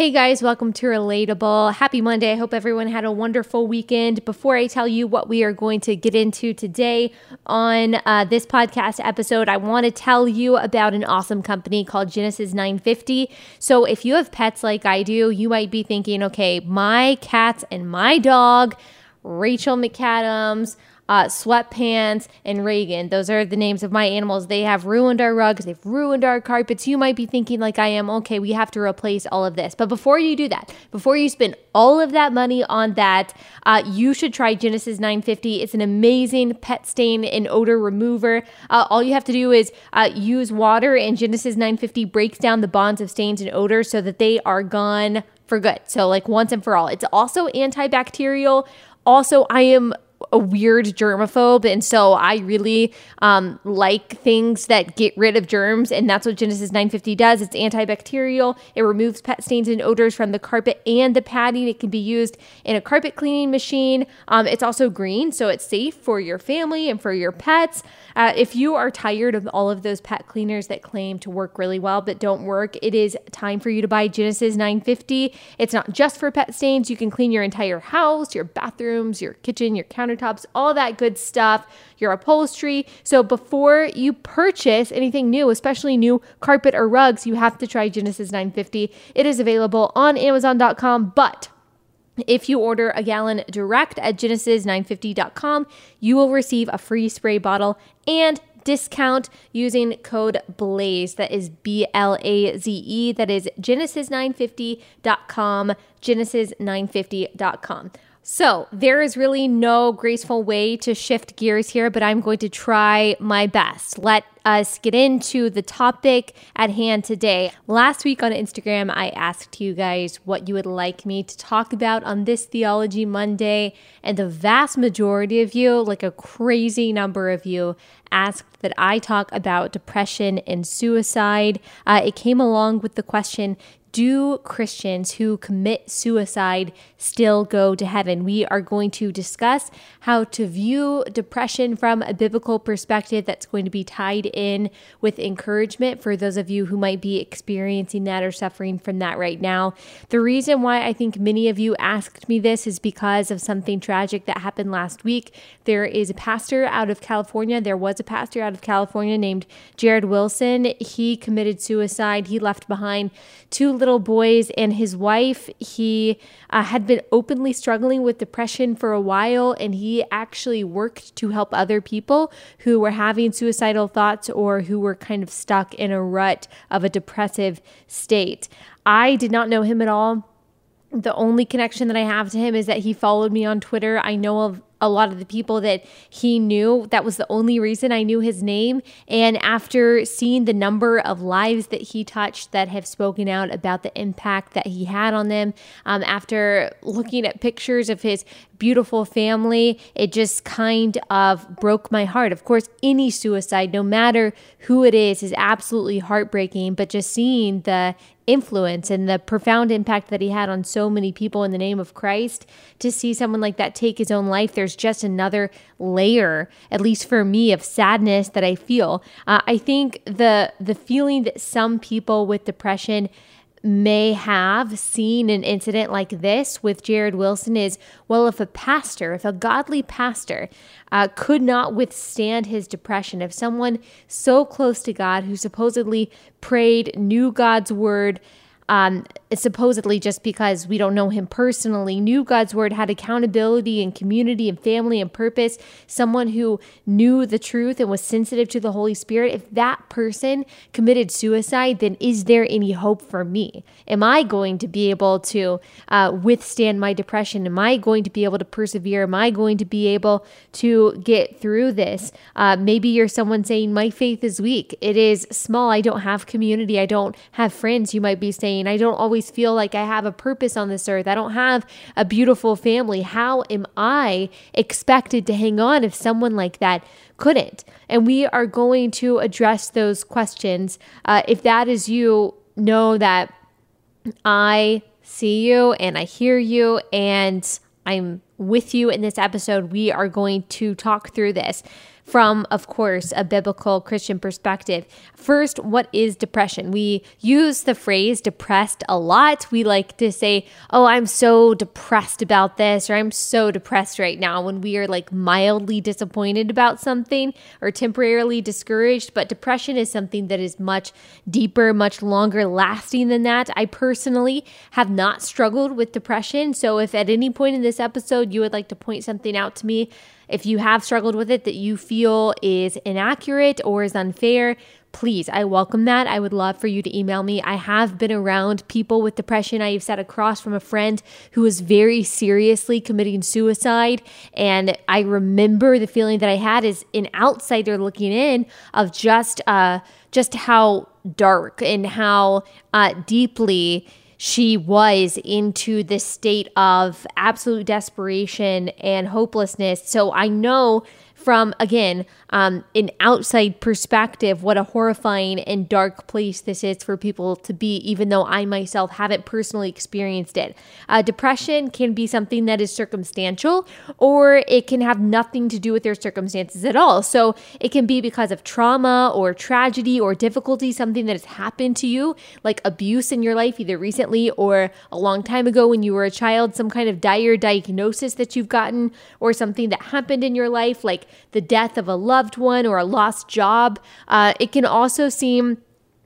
Hey guys, welcome to Relatable. Happy Monday. I hope everyone had a wonderful weekend. Before I tell you what we are going to get into today on uh, this podcast episode, I want to tell you about an awesome company called Genesis 950. So, if you have pets like I do, you might be thinking, okay, my cats and my dog, Rachel McAdams, uh, Sweatpants, and Reagan. Those are the names of my animals. They have ruined our rugs, they've ruined our carpets. You might be thinking, like I am, okay, we have to replace all of this. But before you do that, before you spend all of that money on that, uh, you should try Genesis 950. It's an amazing pet stain and odor remover. Uh, all you have to do is uh, use water, and Genesis 950 breaks down the bonds of stains and odor so that they are gone for good. So, like once and for all. It's also antibacterial. Also, I am a weird germaphobe. And so i really um, like things that get rid of germs. And that's what genesis 950 does. It's antibacterial. It removes pet stains and odors from the carpet and the padding. It can be used in a carpet cleaning machine. Um, it's also green so it's safe for your family and for your pets. Uh, if you are tired of all of those pet cleaners that claim to work really well but don't work it is time for you to buy genesis 950 it's not just for pet stains. You can clean your entire house your bathrooms your kitchen your counter countertops, all that good stuff, your upholstery. So before you purchase anything new, especially new carpet or rugs, you have to try Genesis 950. It is available on Amazon.com, but if you order a gallon direct at genesis950.com, you will receive a free spray bottle and discount using code BLAZE. That is B L A Z E. That is genesis950.com. Genesis950.com. So, there is really no graceful way to shift gears here, but I'm going to try my best. Let us get into the topic at hand today. Last week on Instagram, I asked you guys what you would like me to talk about on this Theology Monday, and the vast majority of you, like a crazy number of you, asked that I talk about depression and suicide. Uh, it came along with the question do Christians who commit suicide still go to heaven? We are going to discuss how to view depression from a biblical perspective that's going to be tied in with encouragement for those of you who might be experiencing that or suffering from that right now. The reason why I think many of you asked me this is because of something tragic that happened last week. There is a pastor out of California. There was a pastor out of California named Jarrid Wilson. He committed suicide. He left behind two little boys and his wife. He uh, had been openly struggling with depression for a while, and he actually worked to help other people who were having suicidal thoughts or who were kind of stuck in a rut of a depressive state. I did not know him at all. The only connection that I have to him is that he followed me on Twitter. I know of a lot of the people that he knew. That was the only reason I knew his name. And after seeing the number of lives that he touched that have spoken out about the impact that he had on them, um, after looking at pictures of his beautiful family, it just kind of broke my heart. Of course, any suicide, no matter who it is, is absolutely heartbreaking. But just seeing the influence and the profound impact that he had on so many people in the name of Christ, to see someone like that take his own life, there's just another layer, at least for me, of sadness that I feel. Uh, I think the the feeling that some people with depression may have seen an incident like this with Jarrid Wilson is well, if a pastor, if a godly pastor uh, could not withstand his depression, if someone so close to God who supposedly prayed, knew God's word, um, supposedly just because we don't know him personally, knew God's word, had accountability and community and family and purpose, someone who knew the truth and was sensitive to the Holy Spirit, if that person committed suicide, then is there any hope for me? Am I going to be able to uh, withstand my depression? Am I going to be able to persevere? Am I going to be able to get through this? Uh, maybe you're someone saying, My faith is weak. It is small. I don't have community. I don't have friends. You might be saying, I don't always feel like I have a purpose on this earth. I don't have a beautiful family. How am I expected to hang on if someone like that couldn't? And we are going to address those questions. Uh, if that is you, know that I see you and I hear you and I'm with you in this episode. We are going to talk through this. From, of course, a biblical Christian perspective. First, what is depression? We use the phrase depressed a lot. We like to say, oh, I'm so depressed about this, or I'm so depressed right now when we are like mildly disappointed about something or temporarily discouraged. But depression is something that is much deeper, much longer lasting than that. I personally have not struggled with depression. So if at any point in this episode you would like to point something out to me, if you have struggled with it that you feel is inaccurate or is unfair, please, I welcome that. I would love for you to email me. I have been around people with depression. I have sat across from a friend who was very seriously committing suicide. And I remember the feeling that I had as an outsider looking in of just, uh, just how dark and how uh, deeply she was into this state of absolute desperation and hopelessness. So I know from, again, um, an outside perspective, what a horrifying and dark place this is for people to be, even though I myself haven't personally experienced it. Uh, depression can be something that is circumstantial, or it can have nothing to do with their circumstances at all. So it can be because of trauma or tragedy or difficulty, something that has happened to you, like abuse in your life, either recently or a long time ago when you were a child, some kind of dire diagnosis that you've gotten, or something that happened in your life, like the death of a loved one or a lost job. Uh, it can also seem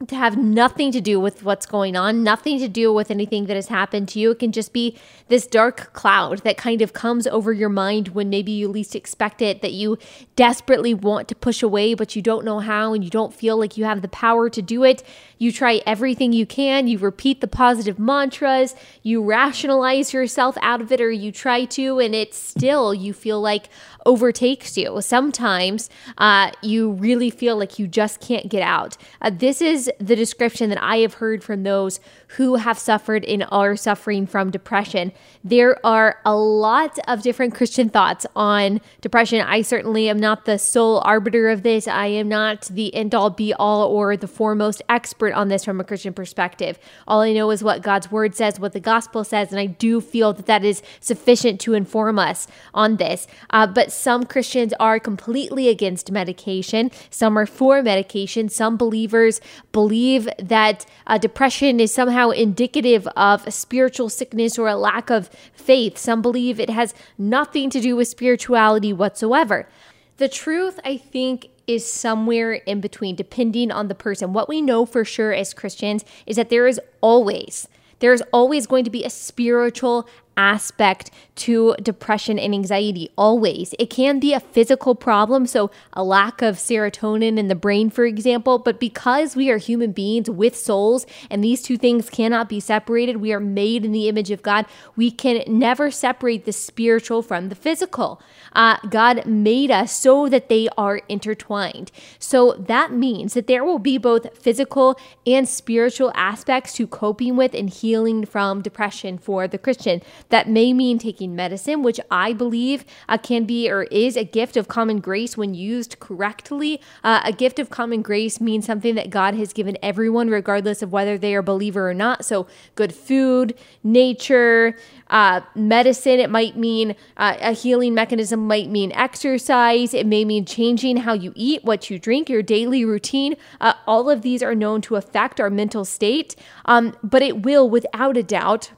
to have nothing to do with what's going on, nothing to do with anything that has happened to you. It can just be this dark cloud that kind of comes over your mind when maybe you least expect it, that you desperately want to push away, but you don't know how and you don't feel like you have the power to do it. You try everything you can, you repeat the positive mantras, you rationalize yourself out of it, or you try to, and it's still, you feel like, overtakes you. Sometimes uh, you really feel like you just can't get out. Uh, this is the description that I have heard from those who have suffered and are suffering from depression. There are a lot of different Christian thoughts on depression. I certainly am not the sole arbiter of this. I am not the end all be all or the foremost expert on this from a Christian perspective. All I know is what God's word says, what the gospel says, and I do feel that that is sufficient to inform us on this. Uh, but some Christians are completely against medication, some are for medication. Some believers believe that uh, depression is somehow indicative of spiritual sickness or a lack of faith. Some believe it has nothing to do with spirituality whatsoever. The truth, I think, is somewhere in between, depending on the person. What we know for sure as Christians is that there is always there's always going to be a spiritual aspect to depression and anxiety always. It can be a physical problem, so a lack of serotonin in the brain, for example, but because we are human beings with souls and these two things cannot be separated, we are made in the image of God, we can never separate the spiritual from the physical. Uh, God made us so that they are intertwined. So that means that there will be both physical and spiritual aspects to coping with and healing from depression for the Christian. That may mean taking medicine, which I believe uh, can be or is a gift of common grace when used correctly. Uh, a gift of common grace means something that God has given everyone, regardless of whether they are believer or not. So, good food, nature, uh, medicine. It might mean uh, a healing mechanism, might mean exercise. It may mean changing how you eat, what you drink, your daily routine. Uh, all of these are known to affect our mental state, um, but it will, without a doubt,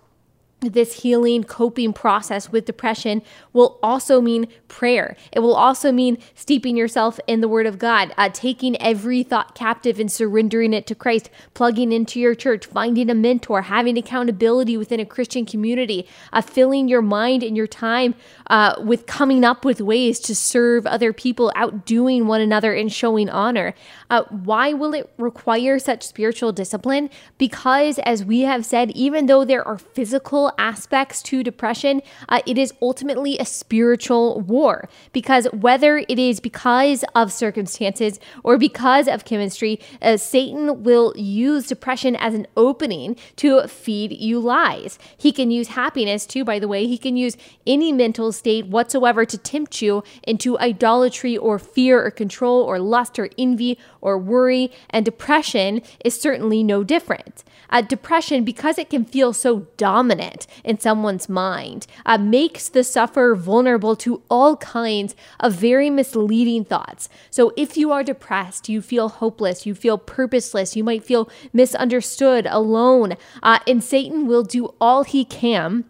this healing coping process with depression will also mean prayer. It will also mean steeping yourself in the Word of God, uh, taking every thought captive and surrendering it to Christ, plugging into your church, finding a mentor, having accountability within a Christian community, uh, filling your mind and your time uh, with coming up with ways to serve other people, outdoing one another, and showing honor. Uh, why will it require such spiritual discipline? Because, as we have said, even though there are physical aspects to depression, uh, it is ultimately a spiritual war. Because whether it is because of circumstances or because of chemistry, uh, Satan will use depression as an opening to feed you lies. He can use happiness too, by the way. He can use any mental state whatsoever to tempt you into idolatry or fear or control or lust or envy or worry. And depression is certainly no different. Uh, depression, because it can feel so dominant, in someone's mind, uh, makes the sufferer vulnerable to all kinds of very misleading thoughts. So if you are depressed, you feel hopeless, you feel purposeless, you might feel misunderstood, alone, uh, and Satan will do all he can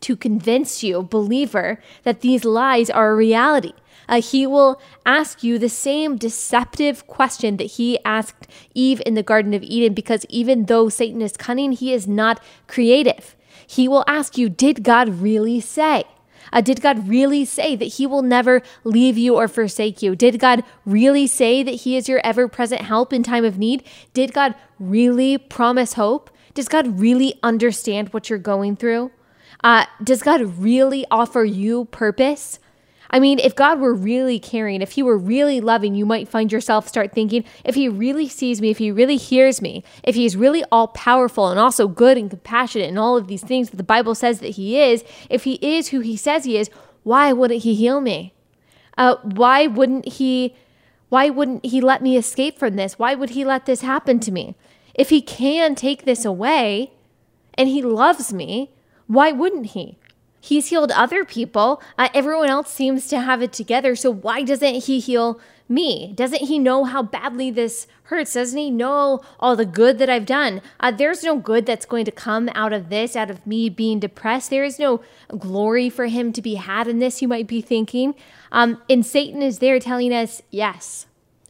to convince you, believer, that these lies are a reality. Uh, he will ask you the same deceptive question that he asked Eve in the Garden of Eden, because even though Satan is cunning, he is not creative. He will ask you, Did God really say? Uh, did God really say that He will never leave you or forsake you? Did God really say that He is your ever present help in time of need? Did God really promise hope? Does God really understand what you're going through? Uh, does God really offer you purpose? I mean, if God were really caring, if He were really loving, you might find yourself start thinking, if He really sees me, if He really hears me, if He's really all powerful and also good and compassionate and all of these things that the Bible says that He is, if He is who He says He is, why wouldn't He heal me? Uh, why wouldn't He? Why wouldn't He let me escape from this? Why would He let this happen to me? If He can take this away, and He loves me, why wouldn't He? He's healed other people. Uh, everyone else seems to have it together. So why doesn't he heal me? Doesn't he know how badly this hurts? Doesn't he know all the good that I've done? Uh, there's no good that's going to come out of this, out of me being depressed. There is no glory for him to be had in this, you might be thinking. Um, and Satan is there telling us, yes,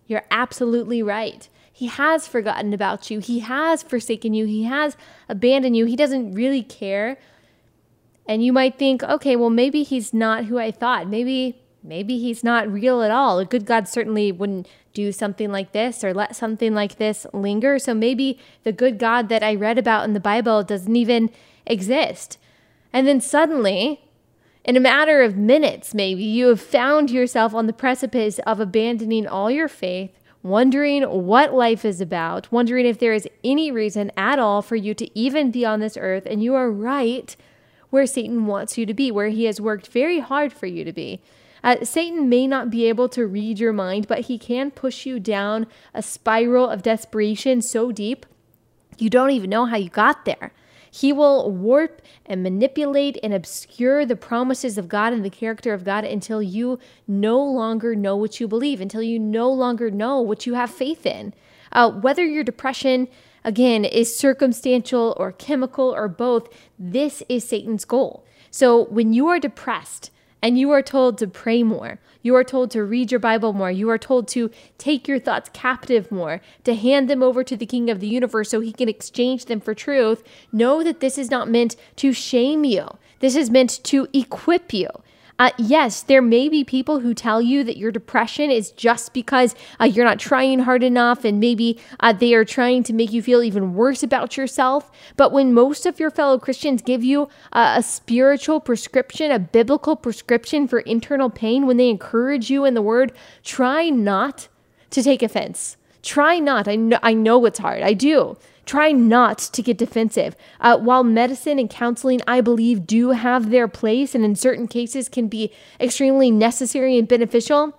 you're absolutely right. He has forgotten about you. He has forsaken you. He has abandoned you. He doesn't really care and you might think, okay, well, maybe he's not who I thought. Maybe, maybe he's not real at all. A good God certainly wouldn't do something like this or let something like this linger. So maybe the good God that I read about in the Bible doesn't even exist. And then suddenly, in a matter of minutes, maybe you have found yourself on the precipice of abandoning all your faith, wondering what life is about, wondering if there is any reason at all for you to even be on this earth. And you are right where Satan wants you to be, where he has worked very hard for you to be. Uh, Satan may not be able to read your mind, but he can push you down a spiral of desperation so deep you don't even know how you got there. He will warp and manipulate and obscure the promises of God and the character of God until you no longer know what you believe, until you no longer know what you have faith in. Uh, whether your depression again, is circumstantial or chemical or both. This is Satan's goal. So when you are depressed, and you are told to pray more. You are told to read your Bible more. You are told to take your thoughts captive more, to hand them over to the King of the universe so he can exchange them for truth. Know that this is not meant to shame you. This is meant to equip you. Uh, yes, there may be people who tell you that your depression is just because uh, you're not trying hard enough, and maybe uh, they are trying to make you feel even worse about yourself. But when most of your fellow Christians give you a spiritual prescription, a biblical prescription for internal pain, when they encourage you in the word, try not to take offense. Try not. I I know it's hard. I do. Try not to get defensive. Uh, while medicine and counseling, I believe, do have their place and in certain cases can be extremely necessary and beneficial,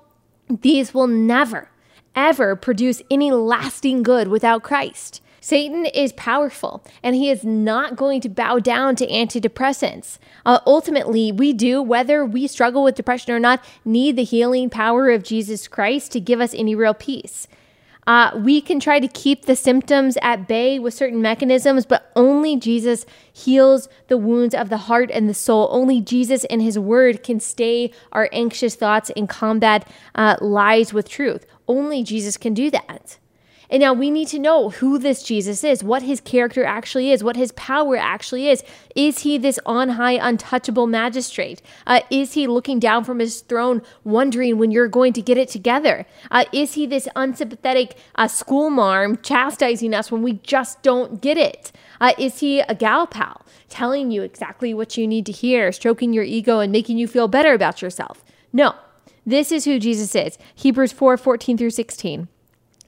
these will never, ever produce any lasting good without Christ. Satan is powerful and he is not going to bow down to antidepressants. Uh, ultimately, we do, whether we struggle with depression or not, need the healing power of Jesus Christ to give us any real peace. Uh, we can try to keep the symptoms at bay with certain mechanisms, but only Jesus heals the wounds of the heart and the soul. Only Jesus and his word can stay our anxious thoughts and combat uh, lies with truth. Only Jesus can do that. And now we need to know who this Jesus is, what his character actually is, what his power actually is. Is he this on high, untouchable magistrate? Uh, is he looking down from his throne, wondering when you're going to get it together? Uh, is he this unsympathetic uh, school marm chastising us when we just don't get it? Uh, is he a gal pal telling you exactly what you need to hear, stroking your ego and making you feel better about yourself? No. This is who Jesus is. Hebrews 4 14 through 16.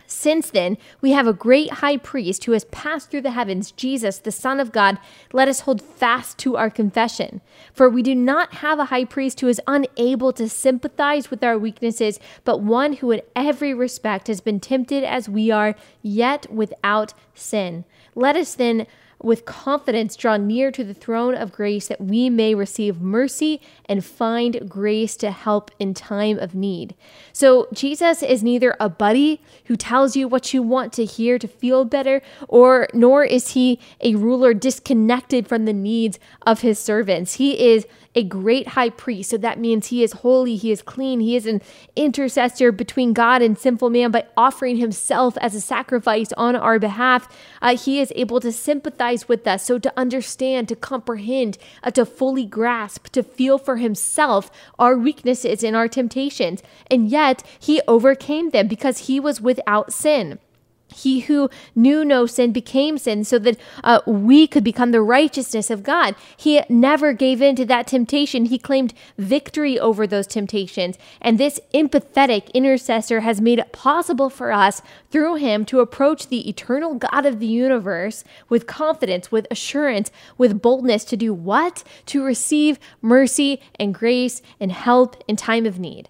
Since then, we have a great high priest who has passed through the heavens, Jesus, the Son of God. Let us hold fast to our confession. For we do not have a high priest who is unable to sympathize with our weaknesses, but one who in every respect has been tempted as we are, yet without sin. Let us then with confidence draw near to the throne of grace that we may receive mercy and find grace to help in time of need. So, Jesus is neither a buddy who tells you what you want to hear to feel better, or nor is he a ruler disconnected from the needs of his servants. He is a great high priest. So that means he is holy, he is clean, he is an intercessor between God and sinful man by offering himself as a sacrifice on our behalf. Uh, he is able to sympathize with us, so to understand, to comprehend, uh, to fully grasp, to feel for himself our weaknesses and our temptations. And yet he overcame them because he was without sin. He who knew no sin became sin so that uh, we could become the righteousness of God. He never gave in to that temptation. He claimed victory over those temptations. And this empathetic intercessor has made it possible for us through him to approach the eternal God of the universe with confidence, with assurance, with boldness to do what? To receive mercy and grace and help in time of need.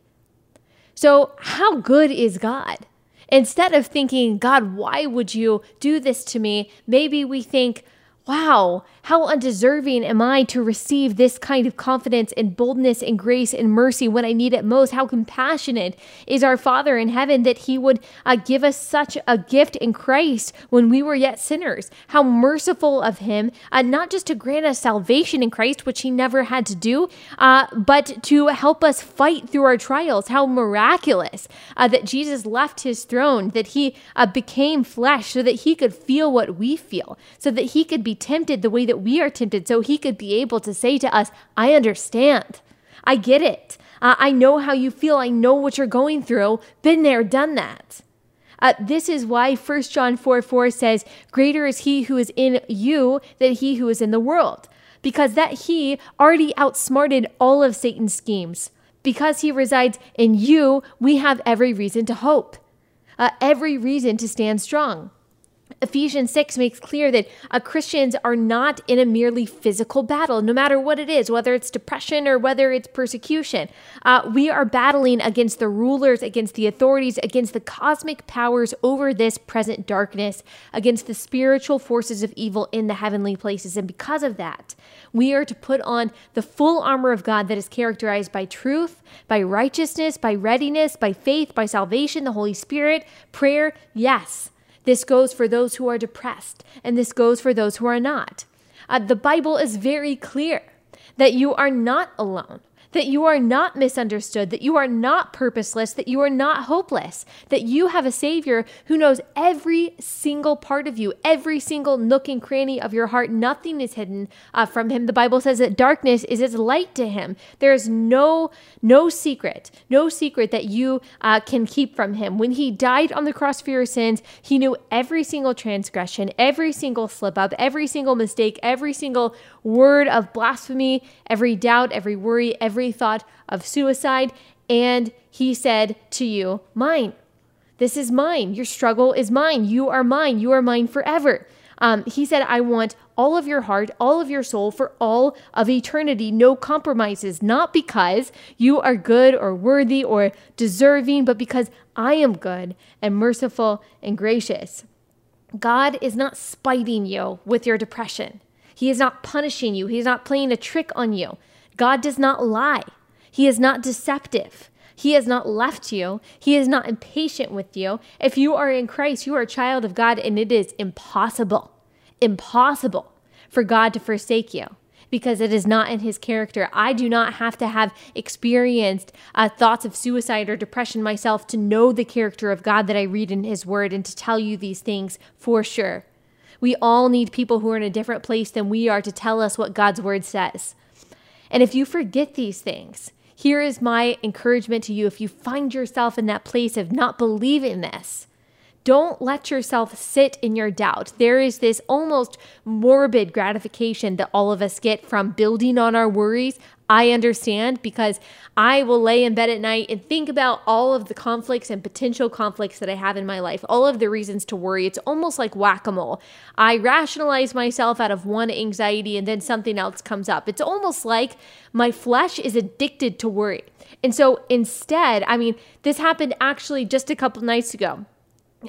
So, how good is God? Instead of thinking, God, why would you do this to me? Maybe we think, wow, how undeserving am I to receive this kind of confidence and boldness and grace and mercy when I need it most? How compassionate is our Father in heaven that He would uh, give us such a gift in Christ when we were yet sinners? How merciful of Him, uh, not just to grant us salvation in Christ, which He never had to do, uh, but to help us fight through our trials. How miraculous uh, that Jesus left His throne, that He uh, became flesh so that He could feel what we feel, so that He could be tempted the way that we are tempted, so he could be able to say to us, I understand. I get it. Uh, I know how you feel. I know what you're going through. Been there, done that. Uh, this is why 1 John 4 4 says, Greater is he who is in you than he who is in the world. Because that he already outsmarted all of Satan's schemes. Because he resides in you, we have every reason to hope, uh, every reason to stand strong. Ephesians 6 makes clear that uh, Christians are not in a merely physical battle, no matter what it is, whether it's depression or whether it's persecution. Uh, we are battling against the rulers, against the authorities, against the cosmic powers over this present darkness, against the spiritual forces of evil in the heavenly places. And because of that, we are to put on the full armor of God that is characterized by truth, by righteousness, by readiness, by faith, by salvation, the Holy Spirit, prayer, yes this goes for those who are depressed, and this goes for those who are not. Uh, the Bible is very clear that you are not alone that you are not misunderstood, that you are not purposeless, that you are not hopeless, that you have a Savior who knows every single part of you, every single nook and cranny of your heart. Nothing is hidden uh, from Him. The Bible says that darkness is as light to Him. There is no no secret, no secret that you uh, can keep from Him. When He died on the cross for your sins, He knew every single transgression, every single slip up, every single mistake, every single word of blasphemy, every doubt, every worry, every thought of suicide. And he said to you, Mine. This is mine. Your struggle is mine. You are mine. You are mine forever. Um, he said, I want all of your heart, all of your soul for all of eternity. No compromises, not because you are good or worthy or deserving, but because I am good and merciful and gracious. God is not spiting you with your depression. He is not punishing you. He is not playing a trick on you. God does not lie. He is not deceptive. He has not left you. He is not impatient with you. If you are in Christ, you are a child of God, and it is impossible, impossible for God to forsake you because it is not in his character. I do not have to have experienced uh, thoughts of suicide or depression myself to know the character of God that I read in his word and to tell you these things for sure. We all need people who are in a different place than we are to tell us what God's word says. And if you forget these things, here is my encouragement to you. If you find yourself in that place of not believing this, don't let yourself sit in your doubt. There is this almost morbid gratification that all of us get from building on our worries. I understand because I will lay in bed at night and think about all of the conflicts and potential conflicts that I have in my life, all of the reasons to worry. It's almost like whack a mole. I rationalize myself out of one anxiety and then something else comes up. It's almost like my flesh is addicted to worry. And so instead, I mean, this happened actually just a couple nights ago.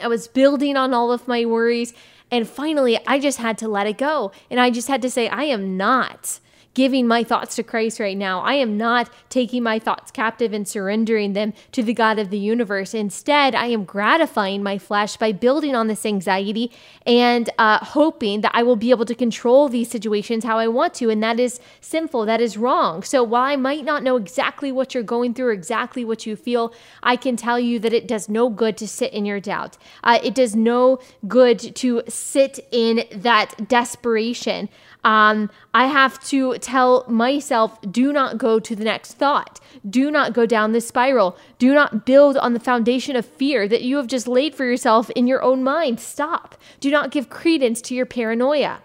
I was building on all of my worries And finally, I just had to let it go. And I just had to say, I am not giving my thoughts to Christ right now. I am not taking my thoughts captive and surrendering them to the God of the universe. Instead, I am gratifying my flesh by building on this anxiety and uh, hoping that I will be able to control these situations how I want to. And that is sinful, that is wrong. So while I might not know exactly what you're going through exactly what you feel, I can tell you that it does no good to sit in your doubt. Uh, it does no good to sit in that desperation. Um, I have to tell myself do not go to the next thought. Do not go down this spiral. Do not build on the foundation of fear that you have just laid for yourself in your own mind. Stop. Do not give credence to your paranoia.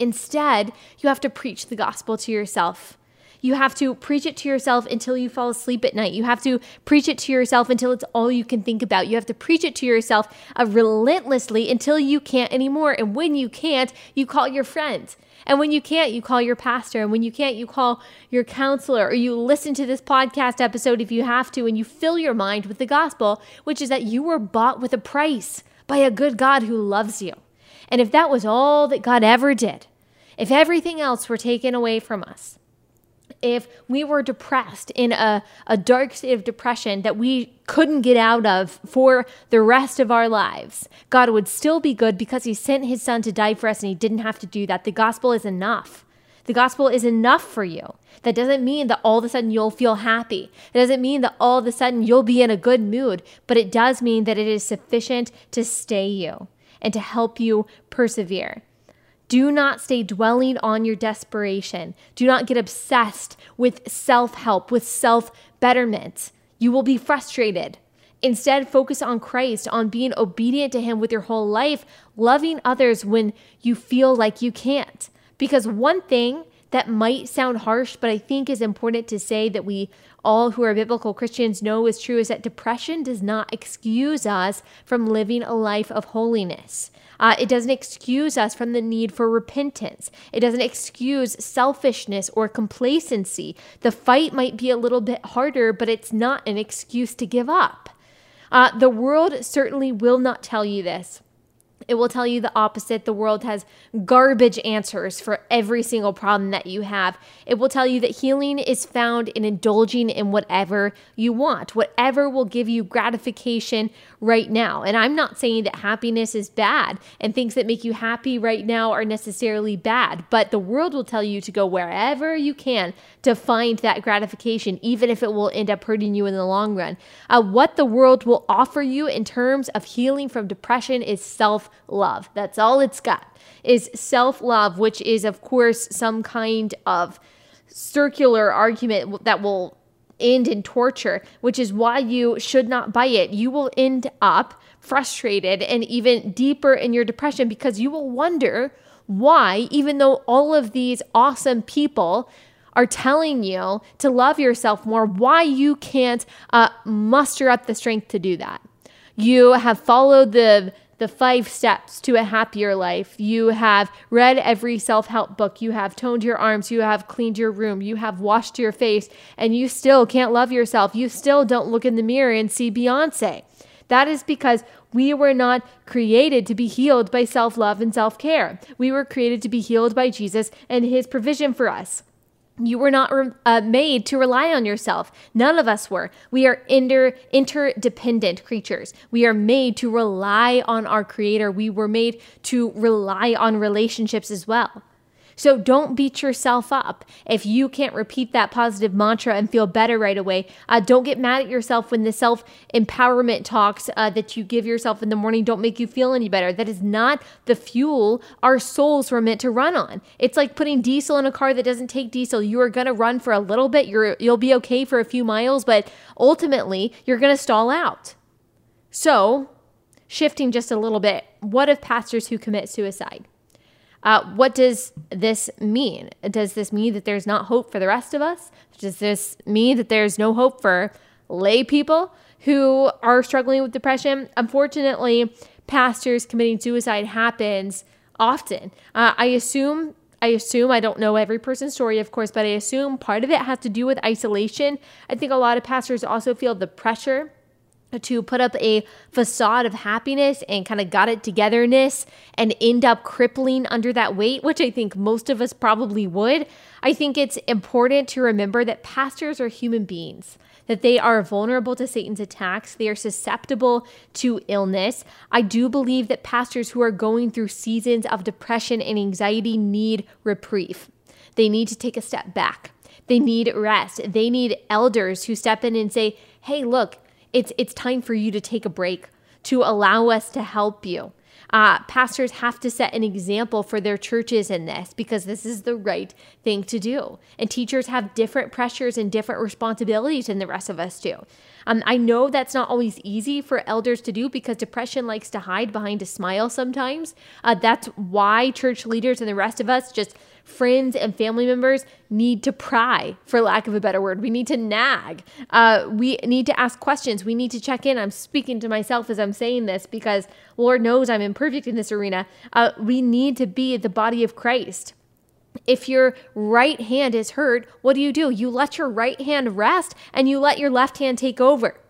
Instead, you have to preach the gospel to yourself. You have to preach it to yourself until you fall asleep at night. You have to preach it to yourself until it's all you can think about. You have to preach it to yourself uh, relentlessly until you can't anymore. And when you can't, you call your friends. And when you can't, you call your pastor. And when you can't, you call your counselor or you listen to this podcast episode if you have to, and you fill your mind with the gospel, which is that you were bought with a price by a good God who loves you. And if that was all that God ever did, if everything else were taken away from us, if we were depressed in a, a dark state of depression that we couldn't get out of for the rest of our lives, God would still be good because He sent His Son to die for us and He didn't have to do that. The gospel is enough. The gospel is enough for you. That doesn't mean that all of a sudden you'll feel happy. It doesn't mean that all of a sudden you'll be in a good mood, but it does mean that it is sufficient to stay you and to help you persevere. Do not stay dwelling on your desperation. Do not get obsessed with self help, with self betterment. You will be frustrated. Instead, focus on Christ, on being obedient to Him with your whole life, loving others when you feel like you can't. Because one thing that might sound harsh, but I think is important to say that we all who are biblical Christians know is true is that depression does not excuse us from living a life of holiness. Uh, it doesn't excuse us from the need for repentance. It doesn't excuse selfishness or complacency. The fight might be a little bit harder, but it's not an excuse to give up. Uh, the world certainly will not tell you this. It will tell you the opposite. The world has garbage answers for every single problem that you have. It will tell you that healing is found in indulging in whatever you want, whatever will give you gratification right now. And I'm not saying that happiness is bad and things that make you happy right now are necessarily bad, but the world will tell you to go wherever you can to find that gratification, even if it will end up hurting you in the long run. Uh, what the world will offer you in terms of healing from depression is self love. That's all it's got is self love, which is, of course, some kind of circular argument that will end in torture, which is why you should not buy it. You will end up frustrated and even deeper in your depression because you will wonder why, even though all of these awesome people are telling you to love yourself more, why you can't uh, muster up the strength to do that. You have followed the the five steps to a happier life. You have read every self help book. You have toned your arms. You have cleaned your room. You have washed your face, and you still can't love yourself. You still don't look in the mirror and see Beyonce. That is because we were not created to be healed by self love and self care. We were created to be healed by Jesus and his provision for us. You were not uh, made to rely on yourself. None of us were. We are inter- interdependent creatures. We are made to rely on our Creator. We were made to rely on relationships as well. So don't beat yourself up if you can't repeat that positive mantra and feel better right away. Uh, don't get mad at yourself when the self empowerment talks uh, that you give yourself in the morning don't make you feel any better. That is not the fuel our souls were meant to run on. It's like putting diesel in a car that doesn't take diesel. You are going to run for a little bit. You're you'll be okay for a few miles, but ultimately you're going to stall out. So, shifting just a little bit, what of pastors who commit suicide? Uh, what does this mean? Does this mean that there's not hope for the rest of us? Does this mean that there's no hope for lay people who are struggling with depression? Unfortunately, pastors committing suicide happens often. Uh, I assume I assume I don't know every person's story, of course, but I assume part of it has to do with isolation. I think a lot of pastors also feel the pressure to put up a facade of happiness and kind of got it togetherness and end up crippling under that weight, which I think most of us probably would. I think it's important to remember that pastors are human beings that they are vulnerable to Satan's attacks. They are susceptible to illness. I do believe that pastors who are going through seasons of depression and anxiety need reprieve. They need to take a step back. They need rest. They need elders who step in and say, hey, look, it's, it's time for you to take a break, to allow us to help you. Uh, pastors have to set an example for their churches in this because this is the right thing to do. And teachers have different pressures and different responsibilities than the rest of us do. Um, I know that's not always easy for elders to do because depression likes to hide behind a smile sometimes. Uh, that's why church leaders and the rest of us just friends and family members need to pry, for lack of a better word. We need to nag. Uh, we need to ask questions. We need to check in. I'm speaking to myself as I'm saying this because Lord knows I'm imperfect in this arena. Uh, we need to be the body of Christ. If your right hand is hurt, what do you do? You let your right hand rest and you let your left hand take over.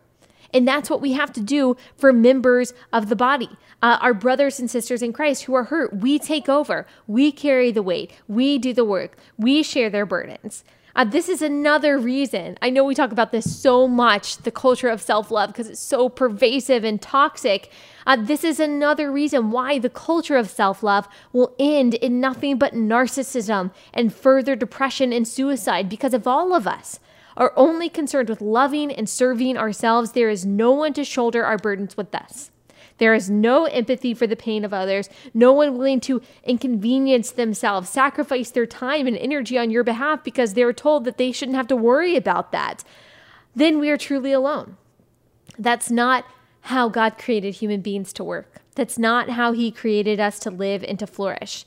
And that's what we have to do for members of the body. Uh, our brothers and sisters in Christ who are hurt, we take over. We carry the weight. We do the work. We share their burdens. Uh, this is another reason. I know we talk about this so much, the culture of self love, because it's so pervasive and toxic. Uh, this is another reason why the culture of self love will end in nothing but narcissism and further depression and suicide because of all of us are only concerned with loving and serving ourselves, there is no one to shoulder our burdens with us. There is no empathy for the pain of others, no one willing to inconvenience themselves, sacrifice their time and energy on your behalf because they're told that they shouldn't have to worry about that. Then we are truly alone. That's not how God created human beings to work. That's not how He created us to live and to flourish.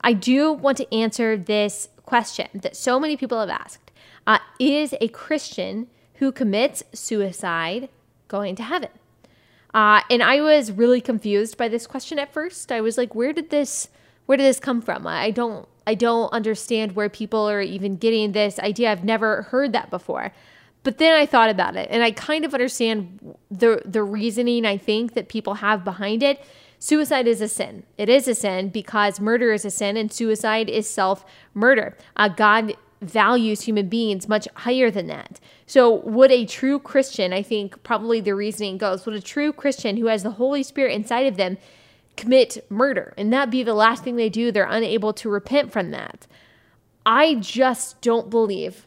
I do want to answer this question that so many people have asked uh, is a Christian who commits suicide going to heaven? Uh, and I was really confused by this question at first. I was like, where did this where did this come from? I don't I don't understand where people are even getting this idea. I've never heard that before. But then I thought about it and I kind of understand the the reasoning I think that people have behind it. Suicide is a sin. It is a sin because murder is a sin and suicide is self murder. Uh, God values human beings much higher than that. So, would a true Christian, I think probably the reasoning goes, would a true Christian who has the Holy Spirit inside of them commit murder and that be the last thing they do? They're unable to repent from that. I just don't believe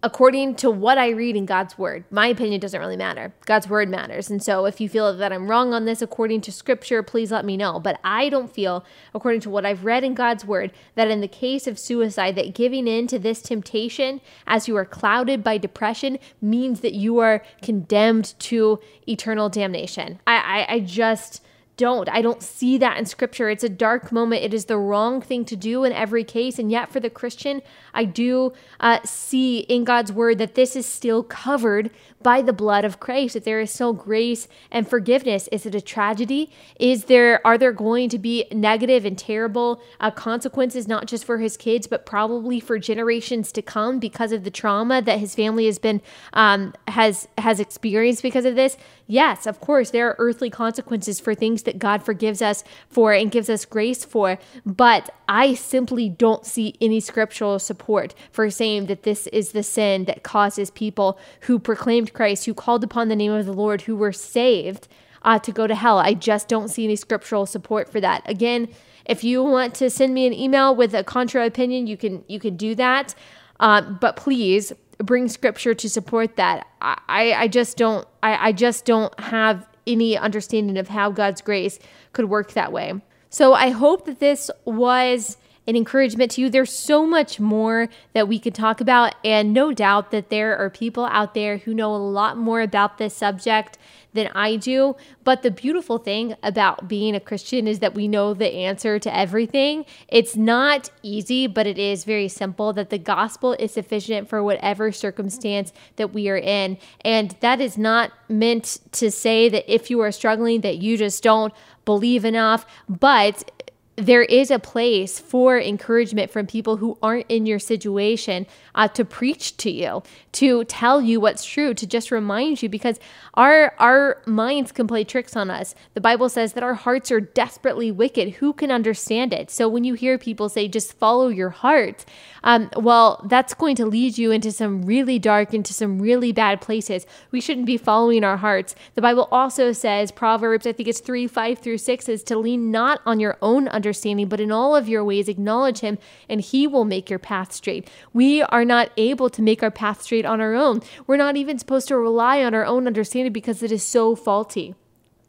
according to what I read in God's word. My opinion doesn't really matter. God's word matters. And so if you feel that I'm wrong on this according to scripture, please let me know. But I don't feel, according to what I've read in God's word, that in the case of suicide, that giving in to this temptation as you are clouded by depression means that you are condemned to eternal damnation. I, I, I just don't. I don't see that in scripture. It's a dark moment. It is the wrong thing to do in every case. And yet, for the Christian, I do uh, see in God's word that this is still covered by the blood of Christ, that there is still grace and forgiveness. Is it a tragedy? Is there, are there going to be negative and terrible uh, consequences, not just for his kids, but probably for generations to come because of the trauma that his family has been, um, has, has experienced because of this? Yes, of course, there are earthly consequences for things that God forgives us for and gives us grace for, but I simply don't see any scriptural support for saying that this is the sin that causes people who proclaimed Christ, who called upon the name of the Lord, who were saved, uh, to go to hell. I just don't see any scriptural support for that. Again, if you want to send me an email with a contra opinion, you can you can do that. Uh, but please bring scripture to support that. I, I just don't I, I just don't have any understanding of how God's grace could work that way. So I hope that this was an encouragement to you. There's so much more that we could talk about, and no doubt that there are people out there who know a lot more about this subject than I do. But the beautiful thing about being a Christian is that we know the answer to everything. It's not easy, but it is very simple that the gospel is sufficient for whatever circumstance that we are in. And that is not meant to say that if you are struggling, that you just don't believe enough, but there is a place for encouragement from people who aren't in your situation uh, to preach to you, to tell you what's true, to just remind you because our our minds can play tricks on us. The Bible says that our hearts are desperately wicked. Who can understand it? So when you hear people say just follow your heart, um, well, that's going to lead you into some really dark, into some really bad places. We shouldn't be following our hearts. The Bible also says Proverbs, I think it's three, five through six, is to lean not on your own understanding understanding, but in all of your ways acknowledge him and he will make your path straight. We are not able to make our path straight on our own. We're not even supposed to rely on our own understanding because it is so faulty.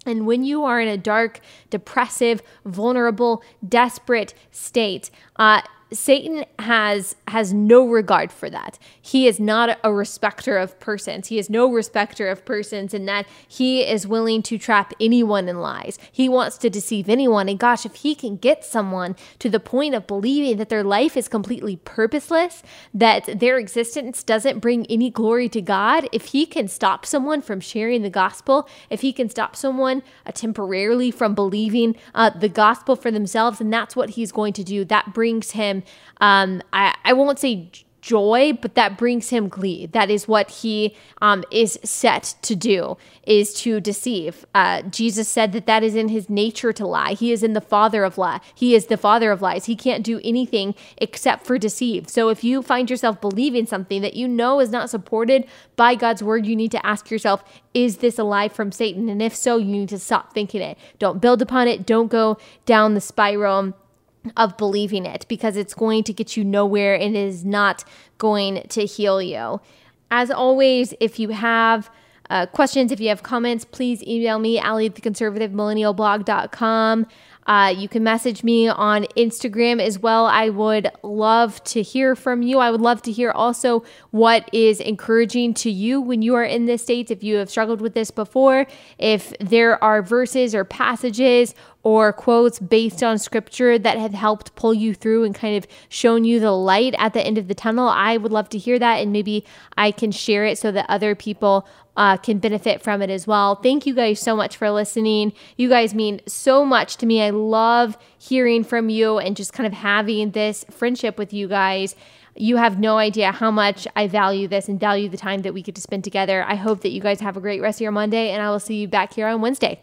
And when you are in a dark, depressive, vulnerable, desperate state, uh, Satan has has no regard for that. He is not a respecter of persons. He is no respecter of persons in that he is willing to trap anyone in lies. He wants to deceive anyone. And gosh, if he can get someone to the point of believing that their life is completely purposeless, that their existence doesn't bring any glory to God, if he can stop someone from sharing the gospel, if he can stop someone uh, temporarily from believing uh, the gospel for themselves, and that's what he's going to do, that brings him um, I, I won't say joy, but that brings him glee. That is what he um, is set to do, is to deceive. Uh, Jesus said that that is in his nature to lie. He is in the father of lie. He is the father of lies. He can't do anything except for deceive. So if you find yourself believing something that you know is not supported by God's word, you need to ask yourself, is this a lie from Satan? And if so, you need to stop thinking it. Don't build upon it. Don't go down the spiral of believing it because it's going to get you nowhere and it is not going to heal you. As always, if you have uh, questions, if you have comments, please email me, Allie at the conservative theconservativemillennialblog.com. Uh, you can message me on Instagram as well. I would love to hear from you. I would love to hear also what is encouraging to you when you are in this state. If you have struggled with this before, if there are verses or passages or quotes based on scripture that have helped pull you through and kind of shown you the light at the end of the tunnel, I would love to hear that. And maybe I can share it so that other people uh, can benefit from it as well. Thank you guys so much for listening. You guys mean so much to me. I love hearing from you and just kind of having this friendship with you guys. You have no idea how much I value this and value the time that we get to spend together. I hope that you guys have a great rest of your Monday, and I will see you back here on Wednesday.